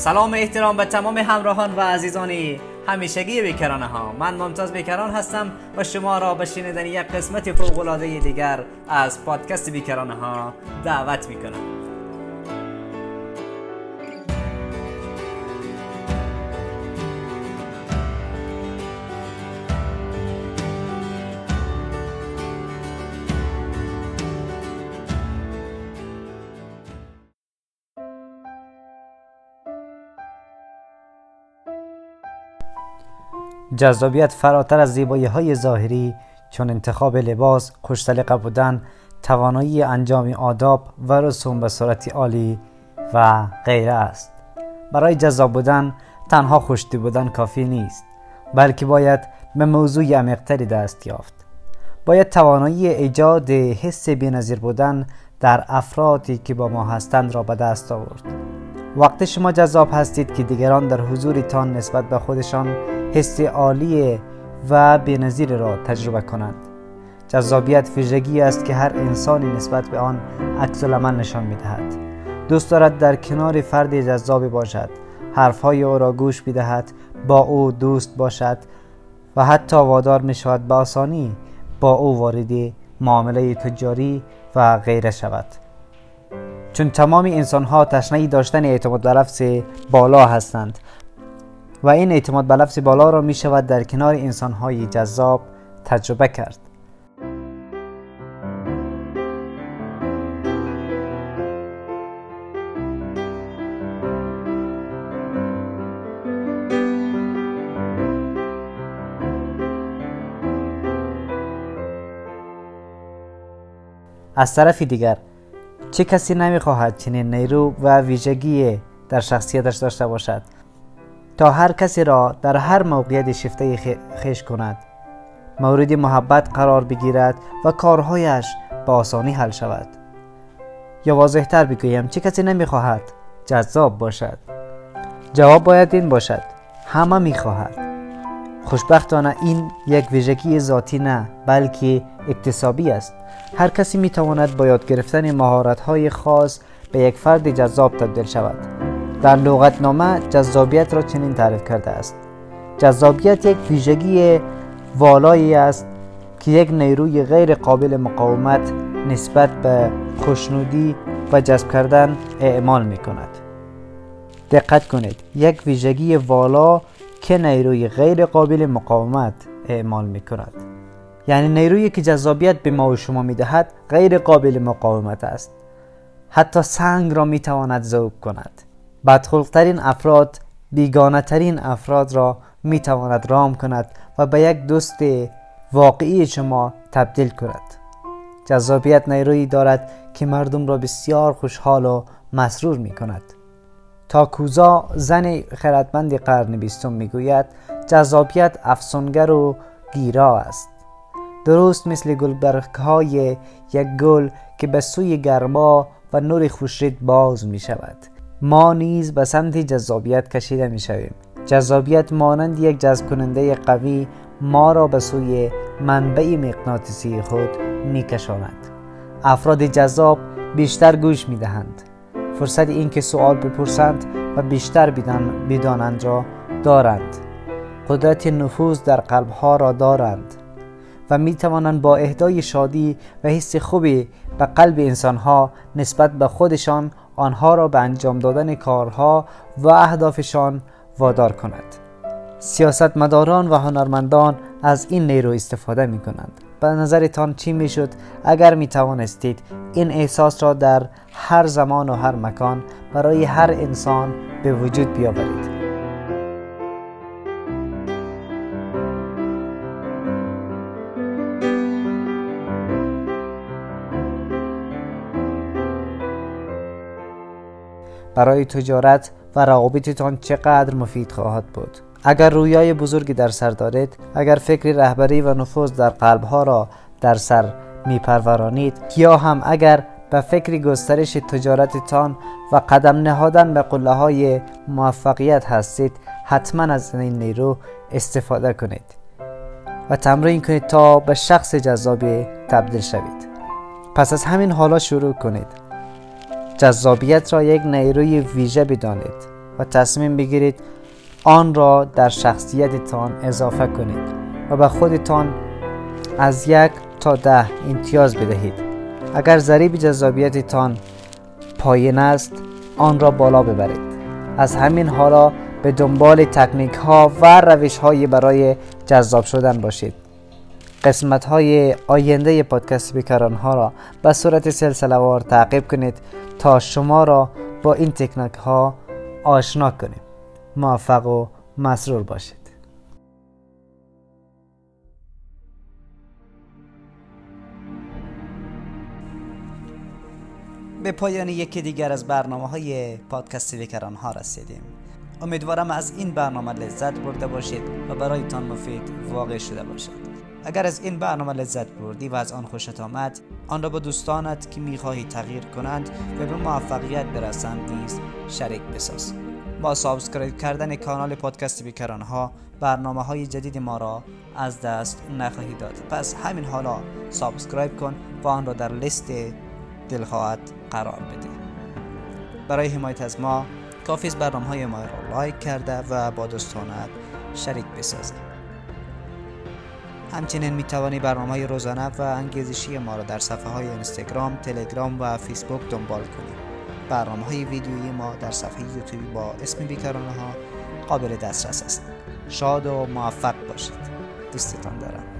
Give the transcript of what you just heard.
سلام احترام به تمام همراهان و عزیزانی. همیشگی بیکرانه ها. من ممتاز بیکران هستم و شما را به شنیدن یک قسمت فوق العاده دیگر از پادکست بیکرانه ها دعوت می‌کنم. جذابیت فراتر از زیبایی های ظاهری چون انتخاب لباس، خوشسلیقه بودن، توانایی انجام آداب و رسوم به صورتی عالی و غیره است. برای جذاب بودن تنها خوشتی بودن کافی نیست بلکه باید به موضوع عمیقتری دست یافت. باید توانایی ایجاد حس بینظیر بودن در افرادی که با ما هستند را به دست آورد. وقتی شما جذاب هستید که دیگران در حضورتان نسبت به خودشان حس عالی و بینظیر را تجربه کنند. جذابیت ویژگی است که هر انسانی نسبت به آن عکس العمل نشان می‌دهد. دوست دارد در کنار فرد جذابی باشد. حرفهای او را گوش بدهد با او دوست باشد و حتی وادار می شود به آسانی با او وارد معامله تجاری و غیره شود. چون تمام انسان ها تشنه داشتن اعتماد به لفظ بالا هستند و این اعتماد به لفظ بالا را می شود در کنار انسان های جذاب تجربه کرد. از طرف دیگر چه کسی نمی‌خواهد چنین نیرو و ویژگی در شخصیتش داشته باشد؟ تا هر کسی را در هر موقعیت شفته خیش کند. مورد محبت قرار بگیرد و کارهایش با آسانی حل شود. یا واضحتر بگویم چه کسی نمی‌خواهد؟ جذاب باشد. جواب باید این باشد همه می‌خواهد. خوشبختانه این یک ویژگی ذاتی نه بلکه اکتسابی است. هر کسی می‌تواند با یاد گرفتن مهارت های خاص به یک فرد جذاب تبدیل شود. در لغتنامه جذابیت را چنین تعریف کرده است. جذابیت یک ویژگی والایی است که یک نیروی غیر قابل مقاومت نسبت به خوشنودی و جذب کردن اعمال می کند دقت کنید یک ویژگی والا که نیروی غیر قابل مقاومت اعمال می کند یعنی نیرویی که جذابیت به ما و شما می دهد غیر قابل مقاومت است. حتی سنگ را می تواند ذوب کند. بدخلقترین افراد بیگانه ترین افراد را می تواند رام کند و به یک دوست واقعی شما تبدیل کند. جذابیت نیرویی دارد که مردم را بسیار خوشحال و مسرور می کند تاکوزا زن خردمند قرن بیستم می‌گوید جذابیت افسونگر و گیرا است. درست مثل گلبرگ های یک گل که به سوی گرما و نور خوشرید باز می شود ما نیز به سمت جذابیت کشیده می شویم جذابیت مانند یک جذب کننده قوی ما را به سوی منبع مغناطیسی خود می کشاند افراد جذاب بیشتر گوش می دهند فرصت اینکه سوال بپرسند و بیشتر بدانند را دارند. قدرت نفوذ در قلبها را دارند و می توانند با اهدای شادی و حس خوبی به قلب انسانها نسبت به خودشان آنها را به انجام دادن کارها و اهدافشان وادار کند. سیاستمداران و هنرمندان از این نیرو استفاده می کنند. به نظرتان چی می شد؟ اگر می توانستید این احساس را در هر زمان و هر مکان برای هر انسان به وجود بیاورید. برای تجارت و روابطتان چقدر مفید خواهد بود. اگر رویای بزرگی در سر دارید اگر فکر رهبری و نفوذ در قلبها را در سر میپرورانید یا هم اگر به فکر گسترش تجارتتان و قدم نهادن به قله های موفقیت هستید حتما از این نیرو استفاده کنید و تمرین کنید تا به شخص جذابی تبدیل شوید. پس از همین حالا شروع کنید. جذابیت را یک نیروی ویژه بدانید و تصمیم بگیرید آن را در شخصیتتان اضافه کنید و به خودتان از یک تا ده امتیاز بدهید. اگر ضریب جذابیتتان پایین است آن را بالا ببرید. از همین حالا به دنبال تکنیک ها و روش های برای جذاب شدن باشید. قسمت های آینده پادکست بیکاران ها را به صورت سلسله وار تعقیب کنید تا شما را با این تکنیک ها آشنا کنیم. موفق و مسرور باشید. به پایان یکی دیگر از برنامه های پادکست بیکران ها رسیدیم. امیدوارم از این برنامه لذت برده باشید و برایتان مفید واقع شده باشد. اگر از این برنامه لذت بردی و از آن خوشت آمد آن را با دوستانت که می‌خواهی تغییر کنند و به موفقیت برسند نیز شریک بساز. با subscribe کردن کانال پادکست بیکران ها برنامه های جدید ما را از دست نخواهی داد. پس همین حالا subscribe کن و آن را در لیست دلخواهت قرار بده. برای حمایت از ما کافی برنامه های ما را like کرده و با دوستانت شریک بسازید همچنین می توانی برنامه روزانه و انگیزشی ما را در صفحه های اینستاگرام، تلگرام و فیسبوک دنبال کنید. برنامه های ویدیویی ما در صفحه یوتیوبی با اسم بیکارانه ها قابل دسترس است. شاد و موفق باشید. دوستتان دارم.